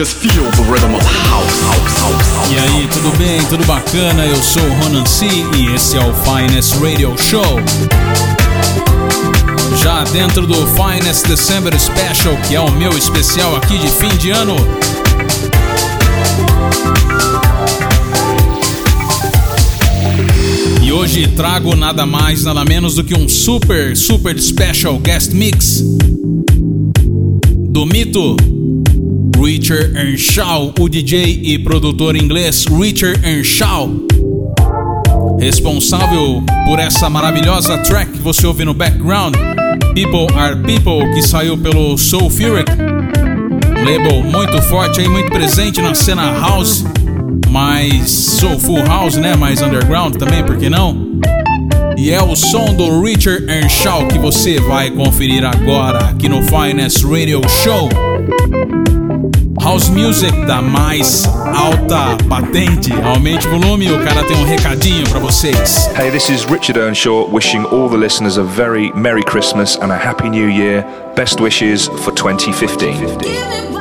Just feel the rhythm of house, house, house, house. E aí, tudo bem? Tudo bacana? Eu sou o Ronan C e esse é o Finest Radio Show. Já dentro do Finest December Special, que é o meu especial aqui de fim de ano. E hoje trago nada mais, nada menos do que um super, super special guest mix do mito Richard Earnshaw, o DJ e produtor inglês Richard Earnshaw, responsável por essa maravilhosa track que você ouve no background, People Are People, que saiu pelo Soul Fury, label muito forte aí, muito presente na cena house, mais soulful house, né, mais underground também, por que não? E é o som do Richard Earnshaw que você vai conferir agora aqui no Finest Radio Show. House Music da mais alta patente. Aumente o volume, o cara tem um recadinho para vocês. Hey, this is Richard Earnshaw wishing all the listeners a very Merry Christmas and a Happy New Year. Best wishes for 2015.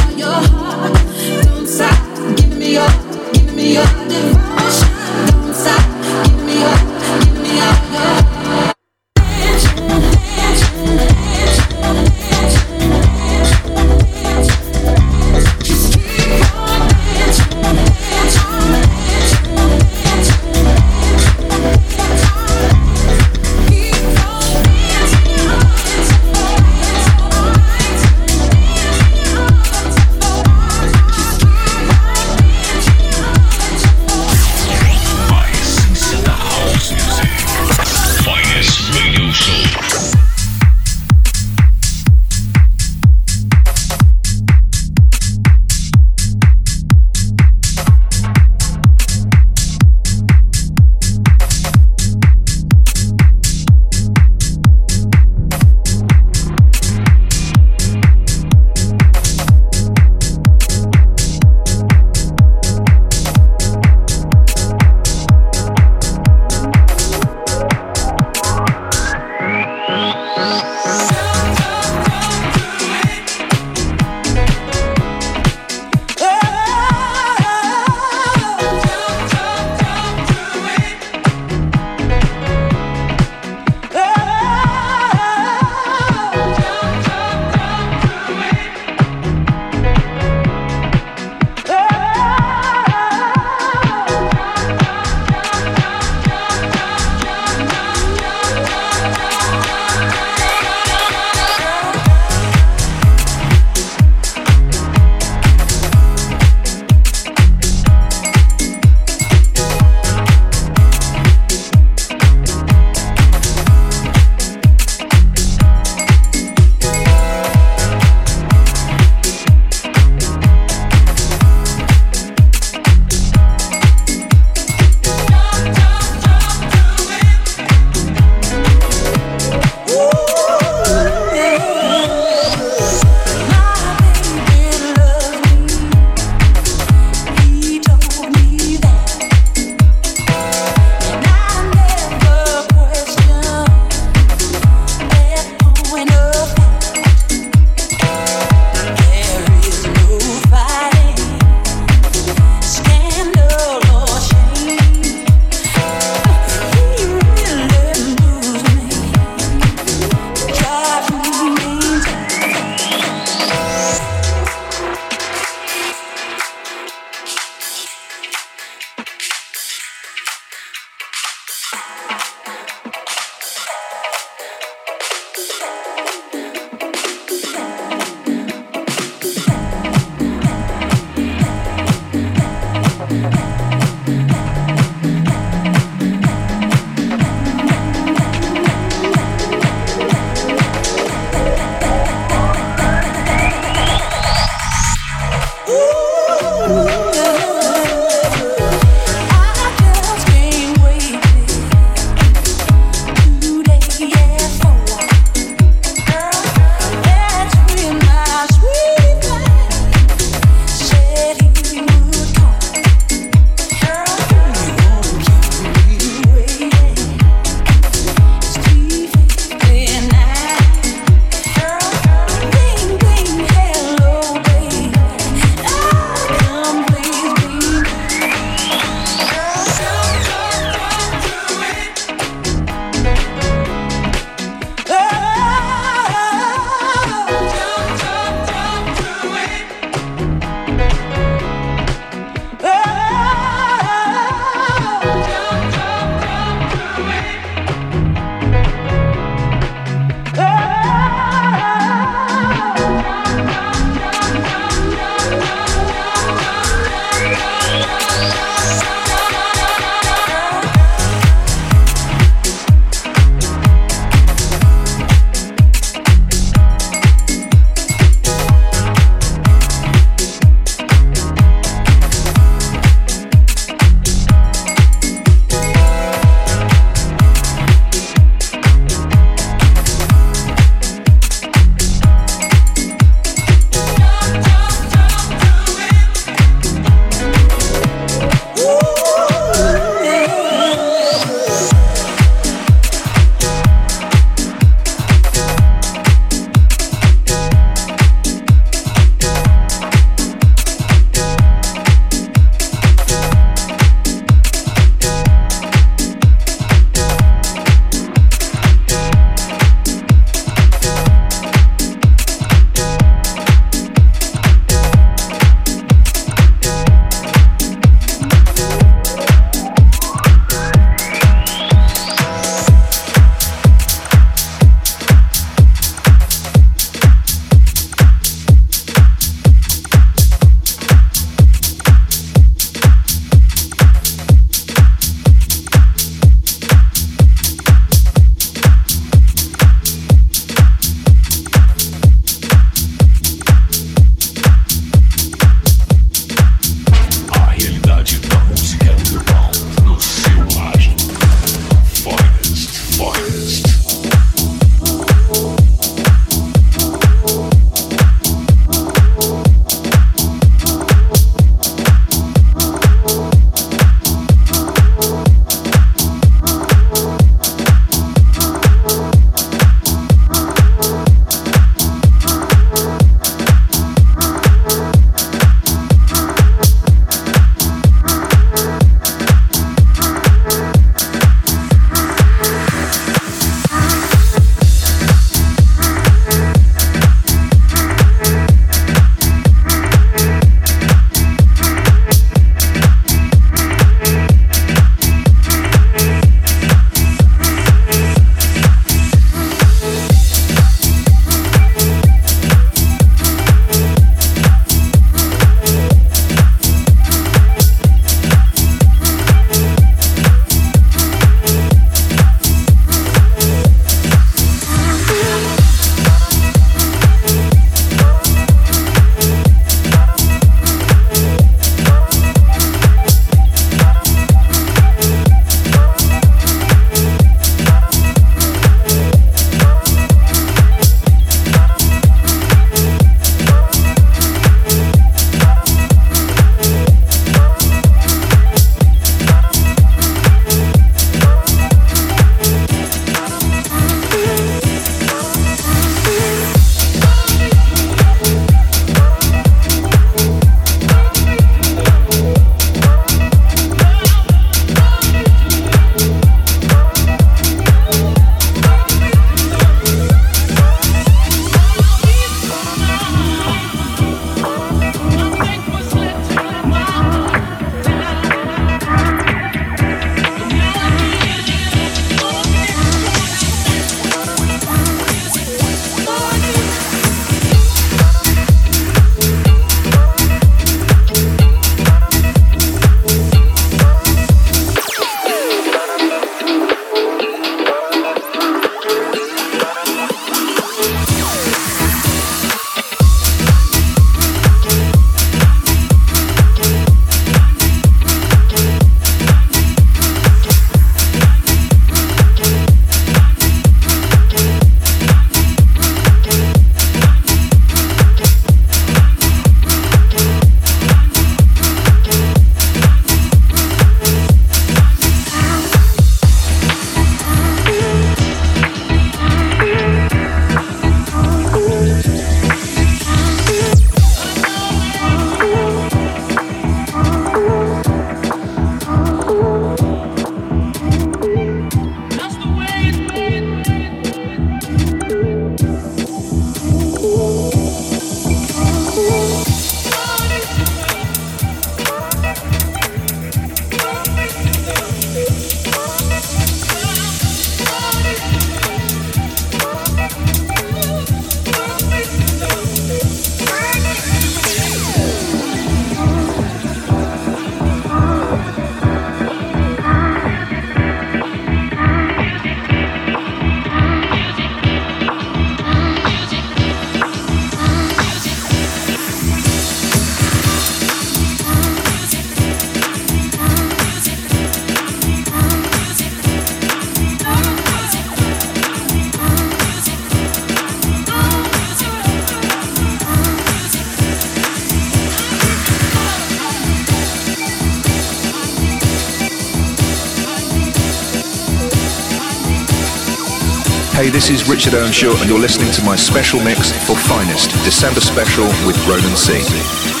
Is Richard Earnshaw, and you're listening to my special mix for Finest, December special with Ronan C.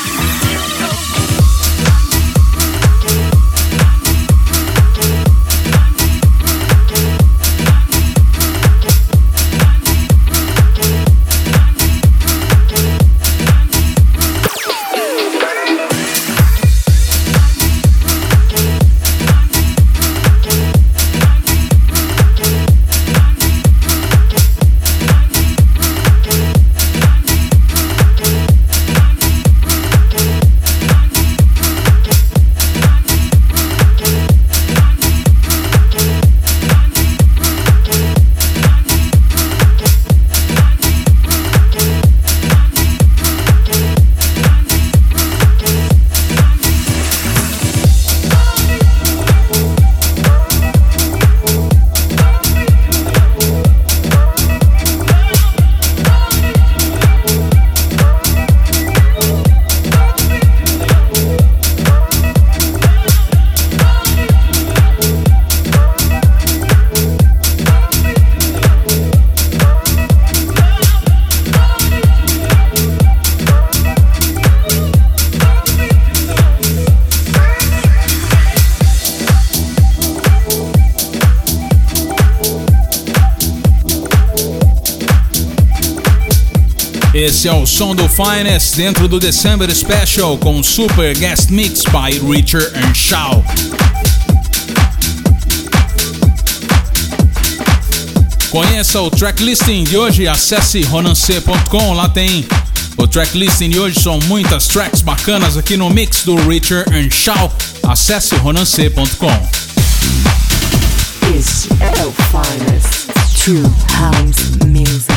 som do Finest dentro do December Special com Super Guest Mix by Richard and Shaw. Conheça o tracklisting de hoje, acesse ronance.com, lá tem o tracklisting de hoje, são muitas tracks bacanas aqui no mix do Richard and Shaw. Acesse ronance.com. Esse é finest true house music.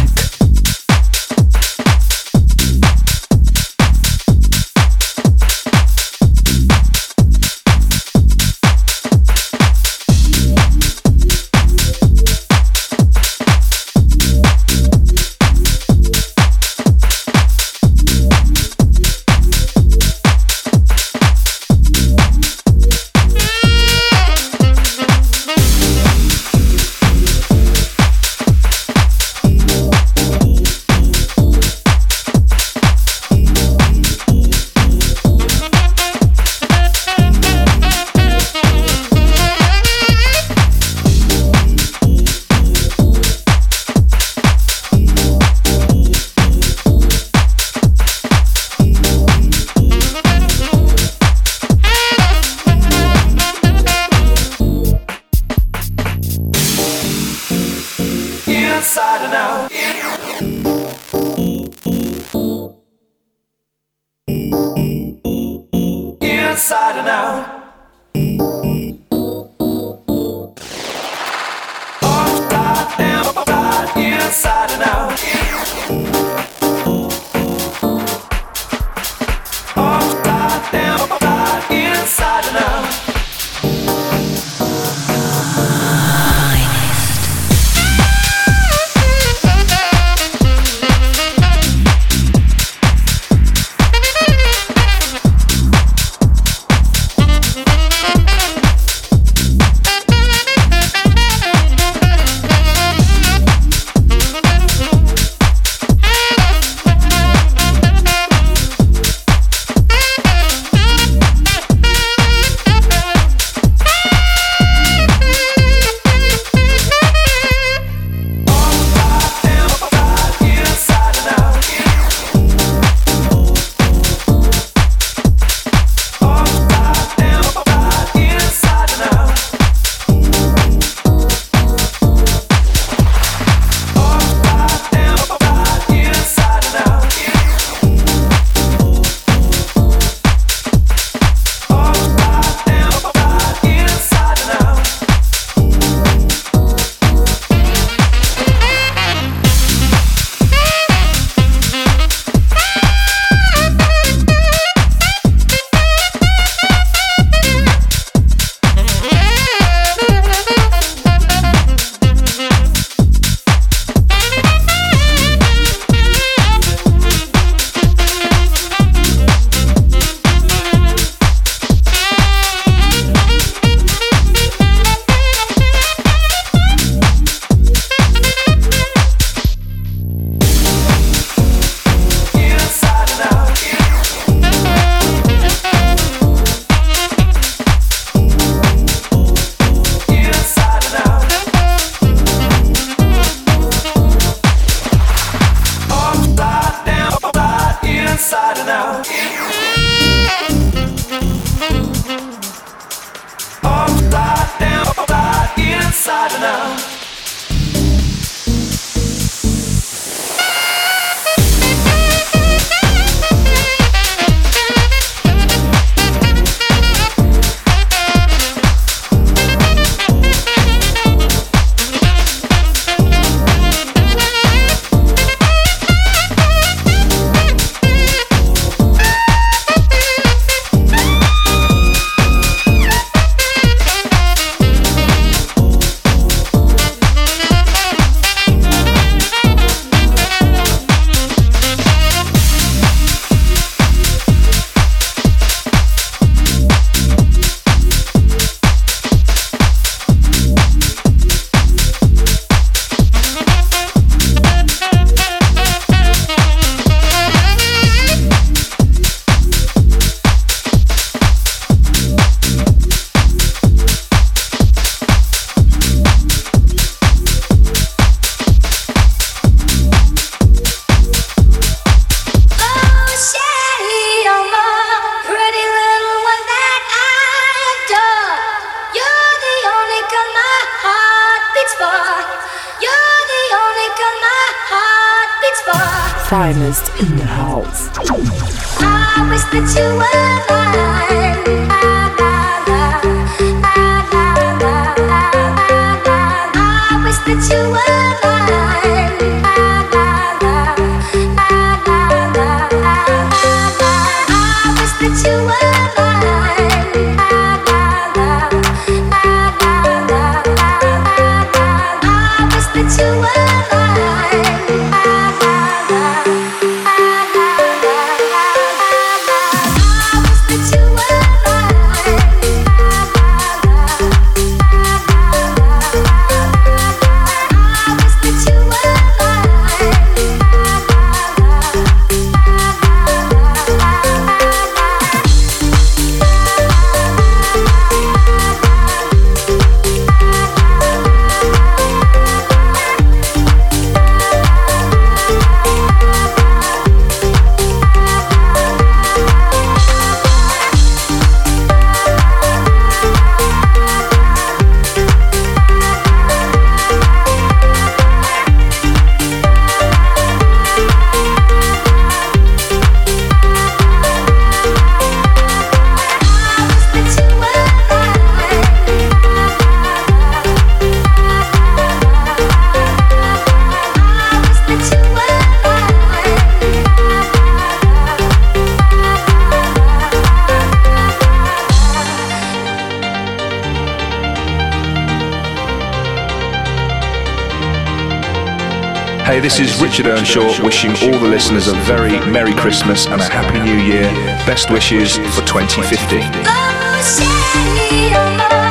Richard Earnshaw wishing all the listeners a very Merry Christmas and a Happy New Year. Best wishes for 2015.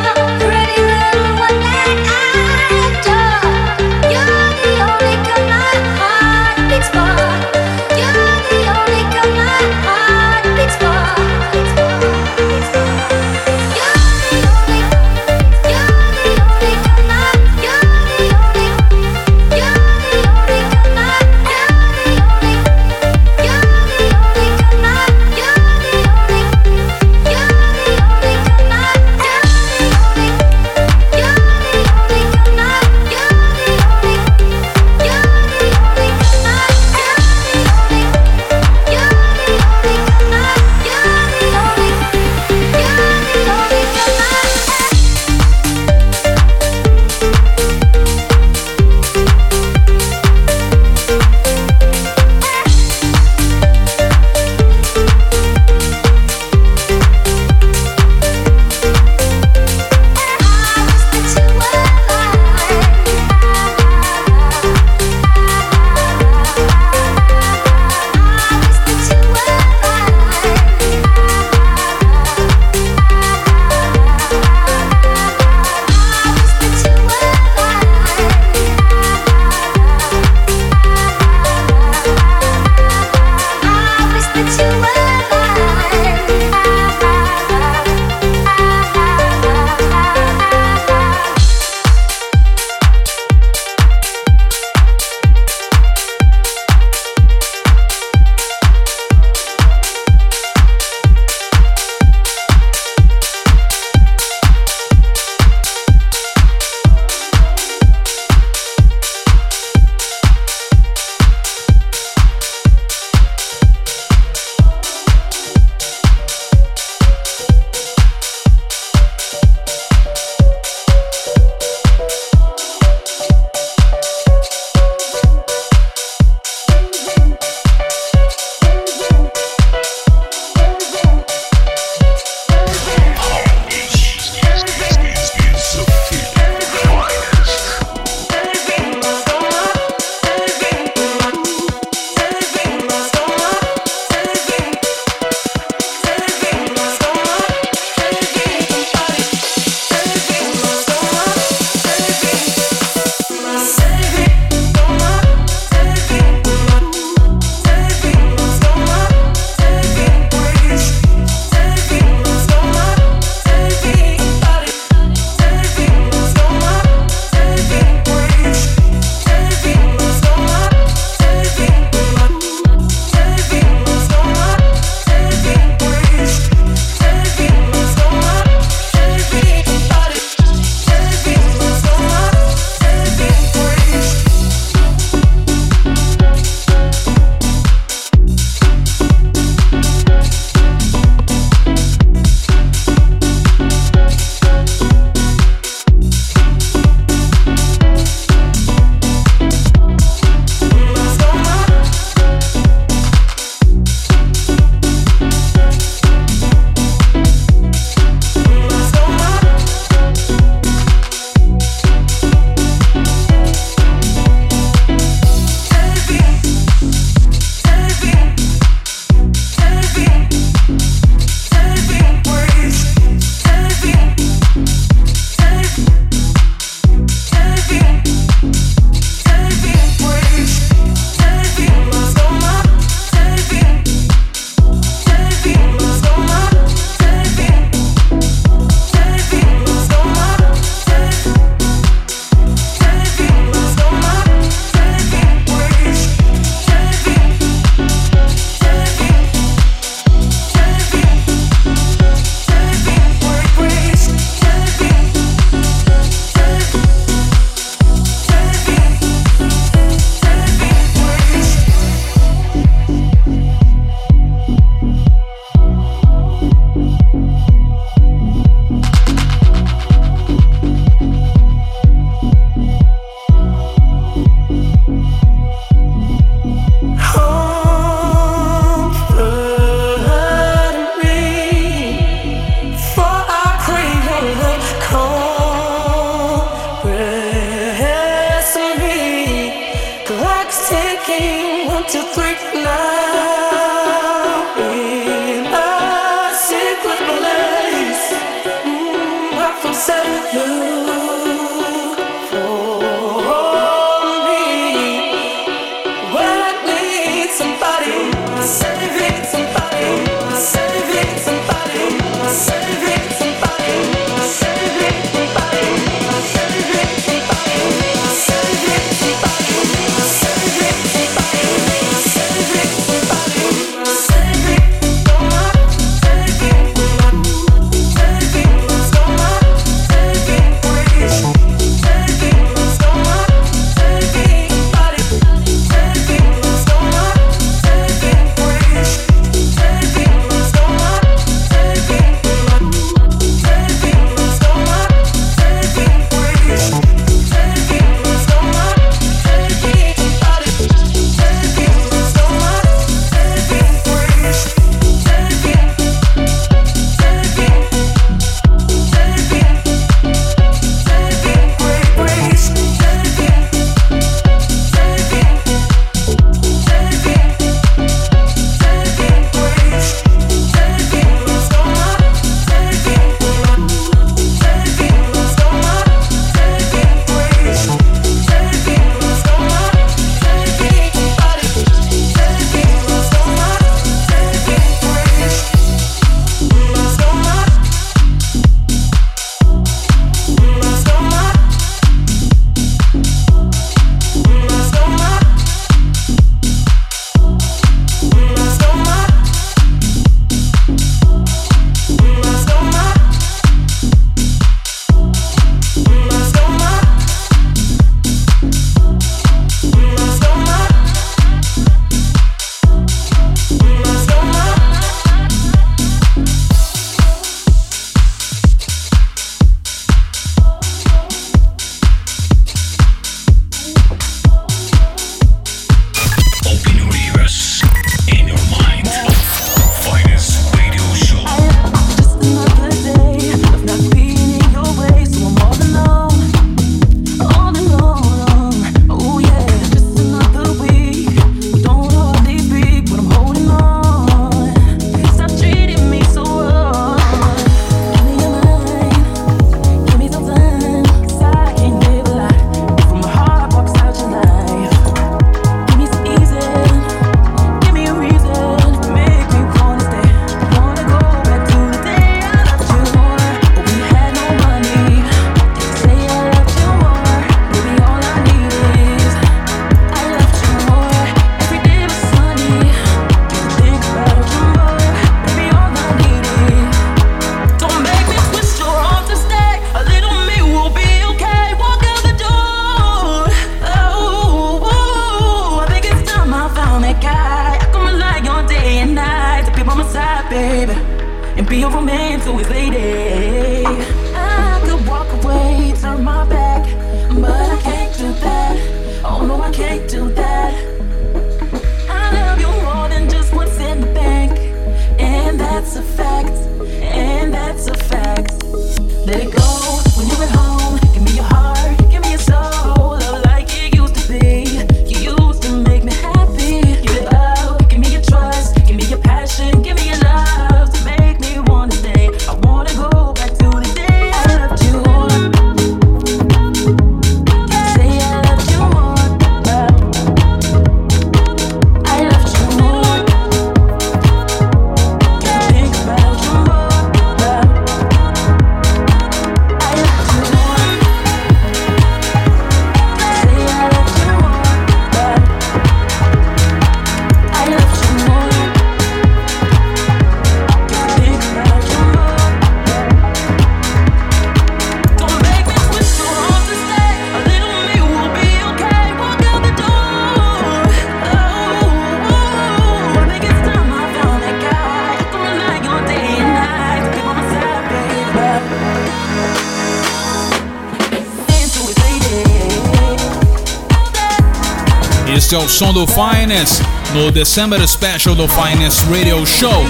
Som do Finest no December Special do Finest Radio Show.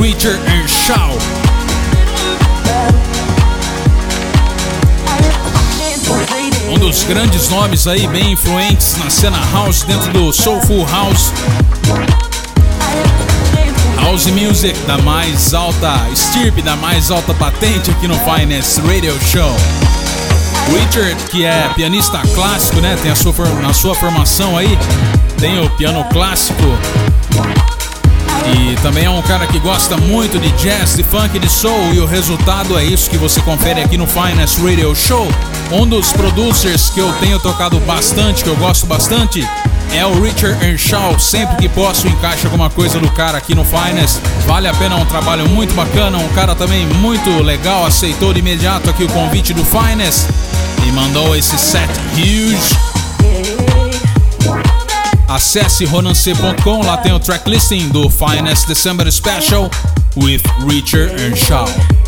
Richard and Shaw. Um dos grandes nomes aí, bem influentes na cena house, dentro do Soulful House. House Music da mais alta estirpe, da mais alta patente aqui no Finest Radio Show. Richard, que é pianista clássico, né? Tem a sua, na sua formação aí, tem o piano clássico. E também é um cara que gosta muito de jazz, de funk, de soul. E o resultado é isso que você confere aqui no Finest Radio Show. Um dos producers que eu tenho tocado bastante, que eu gosto bastante, é o Richard Earnshaw. Sempre que posso, encaixa alguma coisa do cara aqui no Finest. Vale a pena, é um trabalho muito bacana. Um cara também muito legal. Aceitou de imediato aqui o convite do Finest e mandou esse set huge. Acesse ronancê.com, lá tem o tracklisting do Finest December Special with Richard Earnshaw. Hey,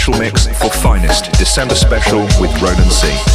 special mix for Finest December Special with Ronan C.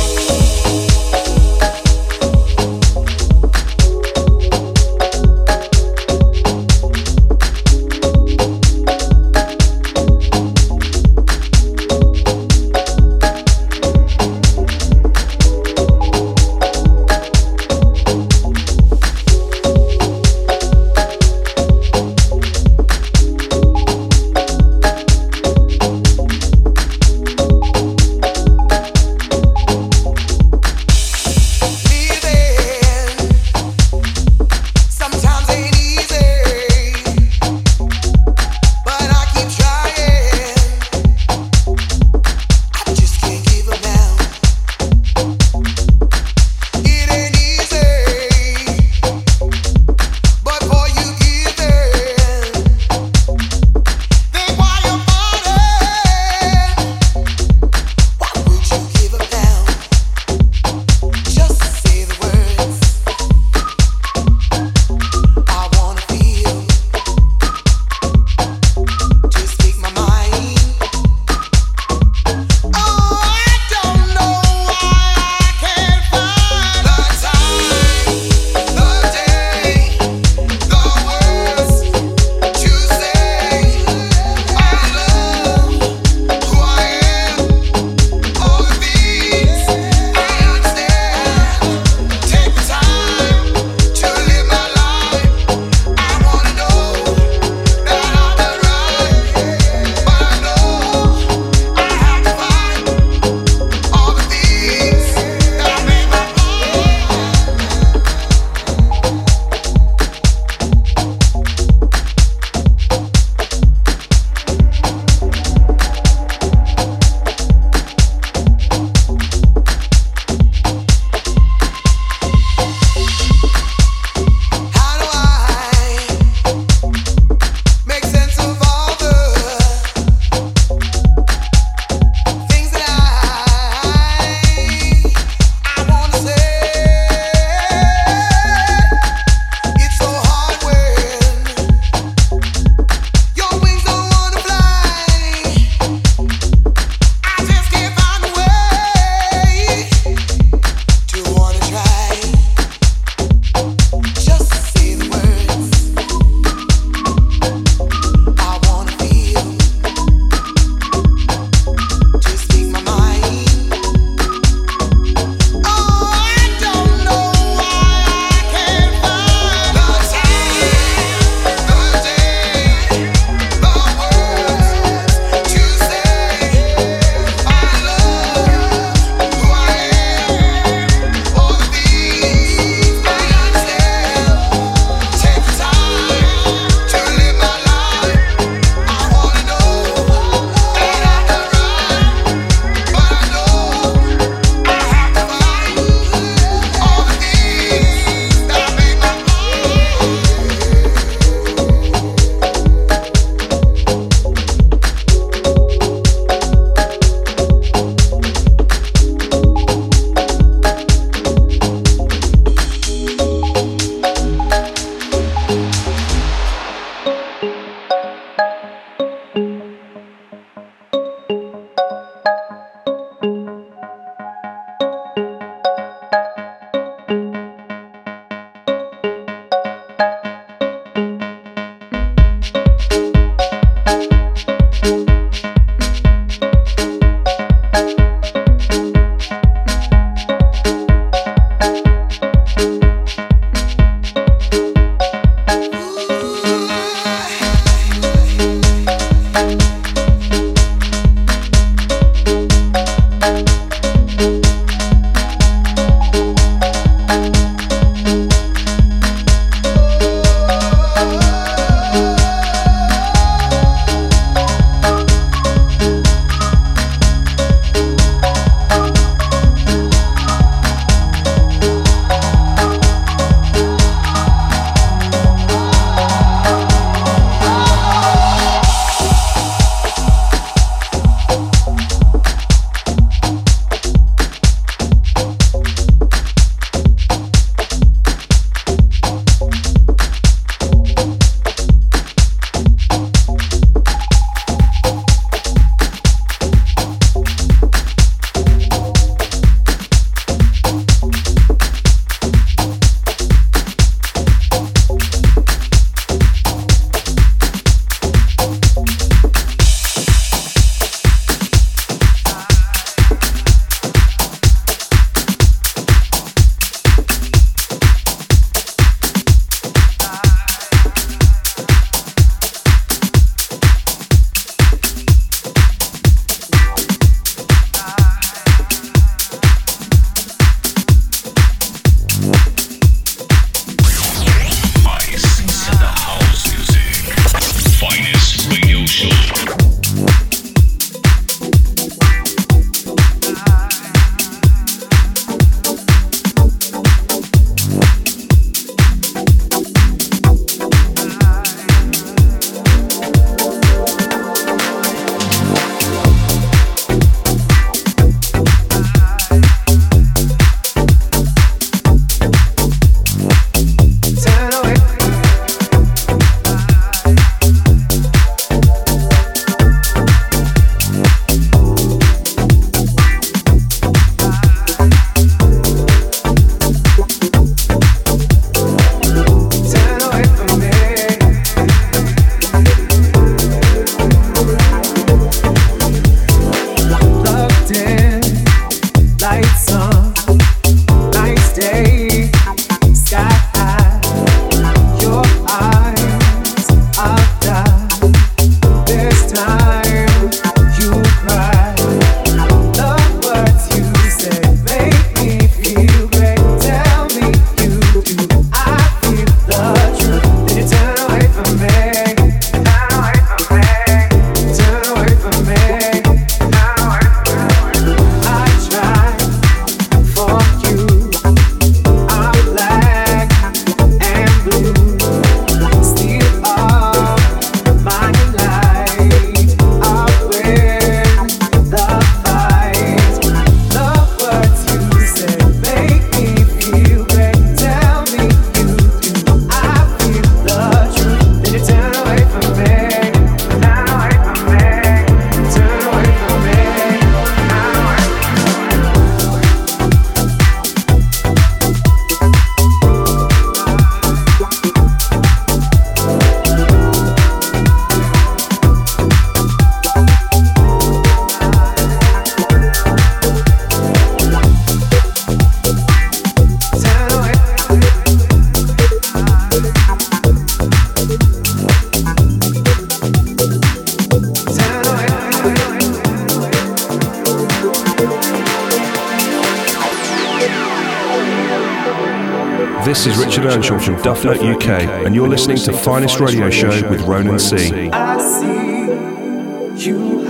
from Duff Note UK, and you're listening to Finest Radio Show with Ronan C. I see you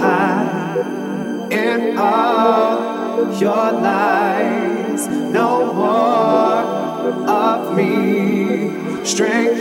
in all your lies. No more of me. Strengthen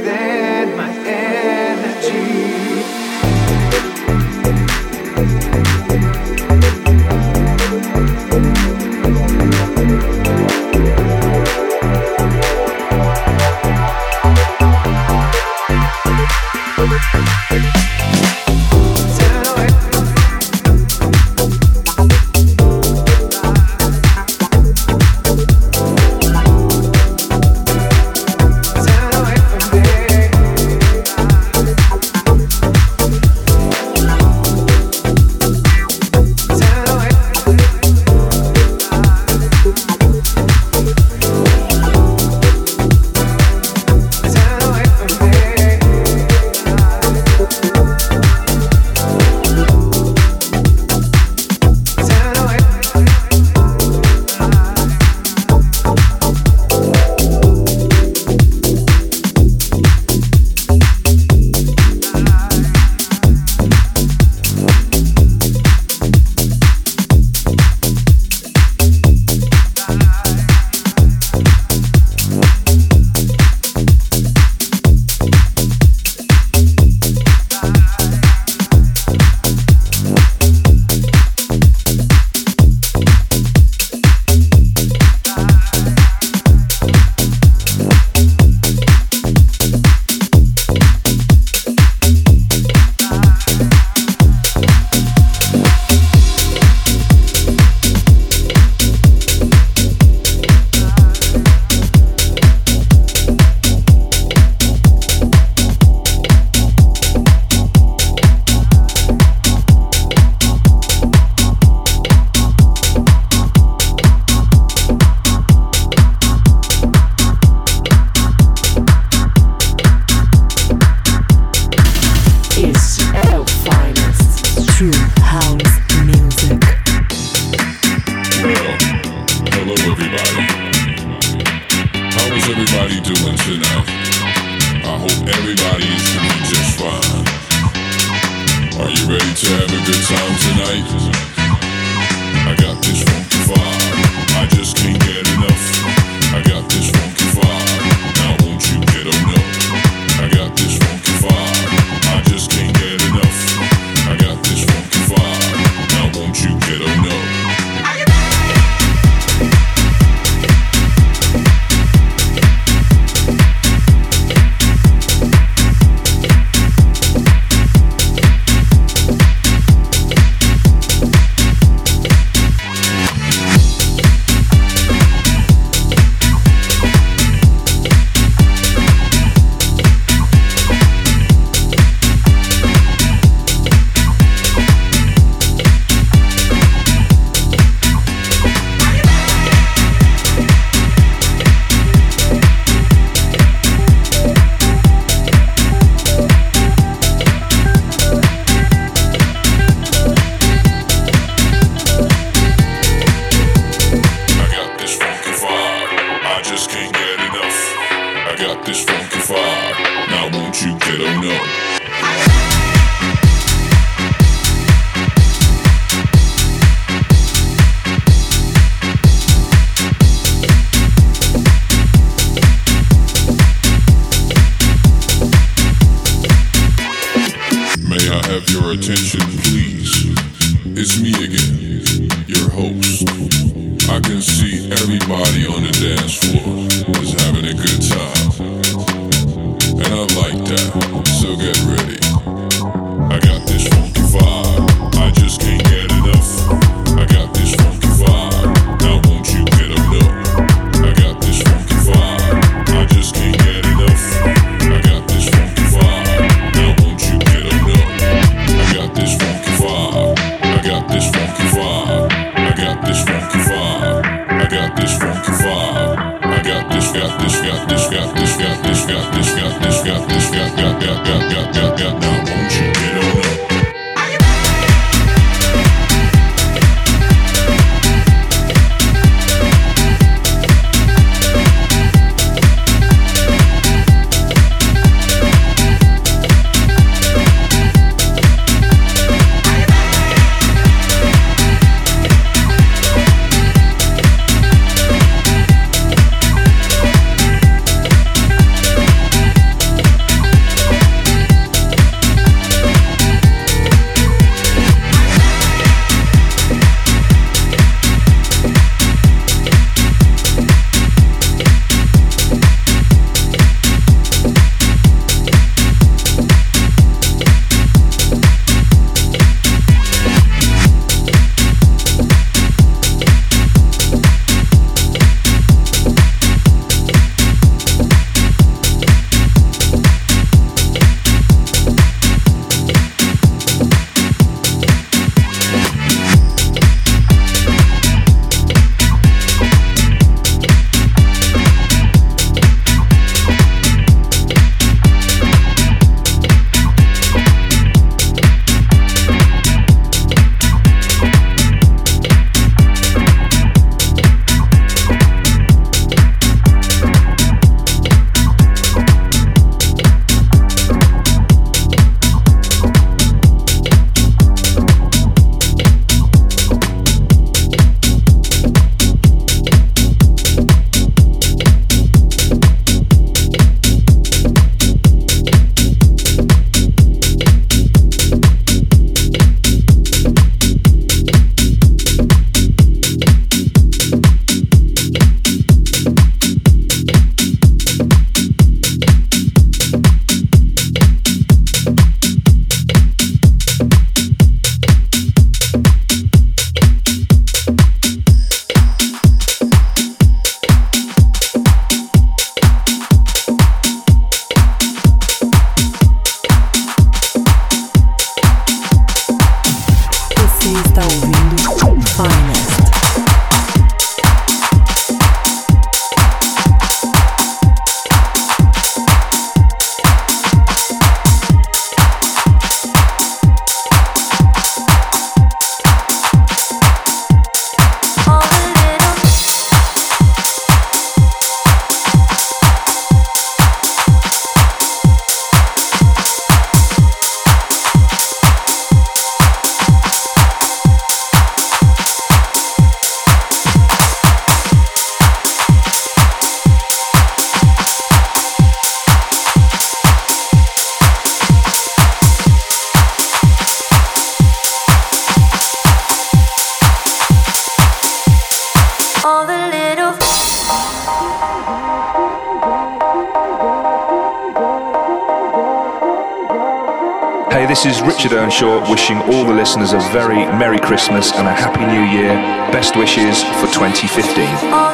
this is Richard Earnshaw wishing all the listeners a very Merry Christmas and a Happy New Year. Best wishes for 2015.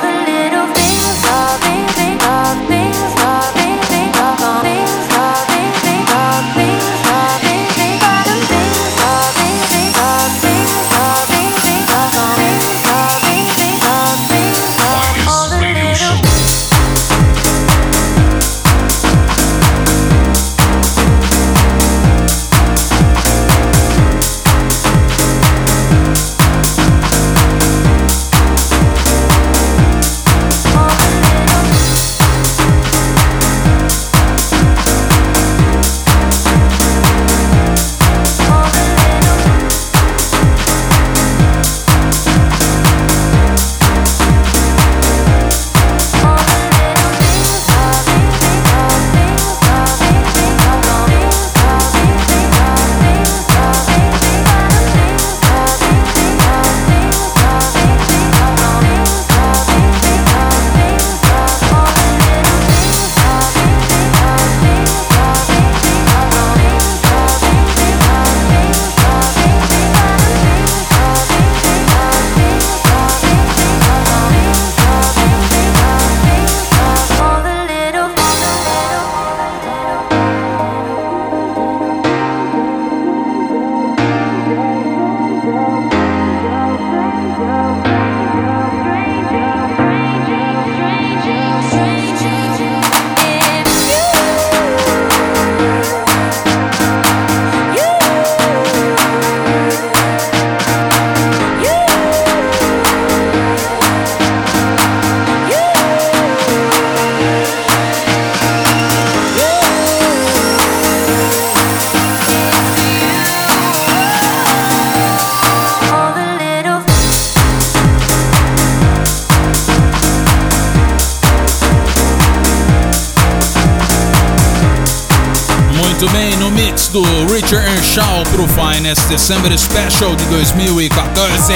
Pro Finest December Special de 2014.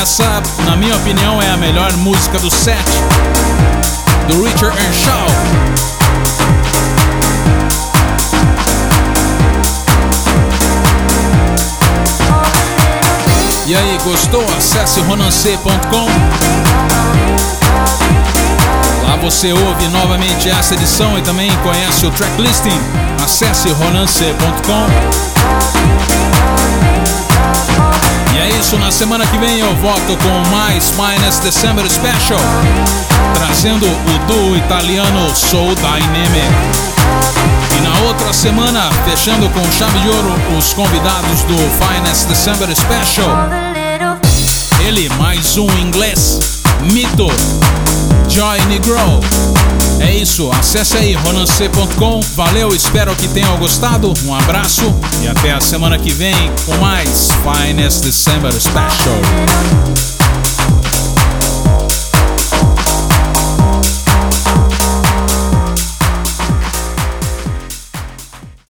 Essa, na minha opinião, é a melhor música do set do Richard Earnshaw. E aí, gostou? Acesse ronancê.com. Você ouve novamente essa edição e também conhece o tracklisting. Acesse ronance.com. E é isso, na semana que vem eu volto com mais Minus December Special, trazendo o duo italiano Soul Dynamic. E na outra semana, fechando com chave de ouro os convidados do Finest December Special. Ele, mais um inglês, Mito. Joy Negro. É isso, acesse aí ronancê.com. Valeu, espero que tenham gostado. Um abraço e até a semana que vem com mais Finest December Special.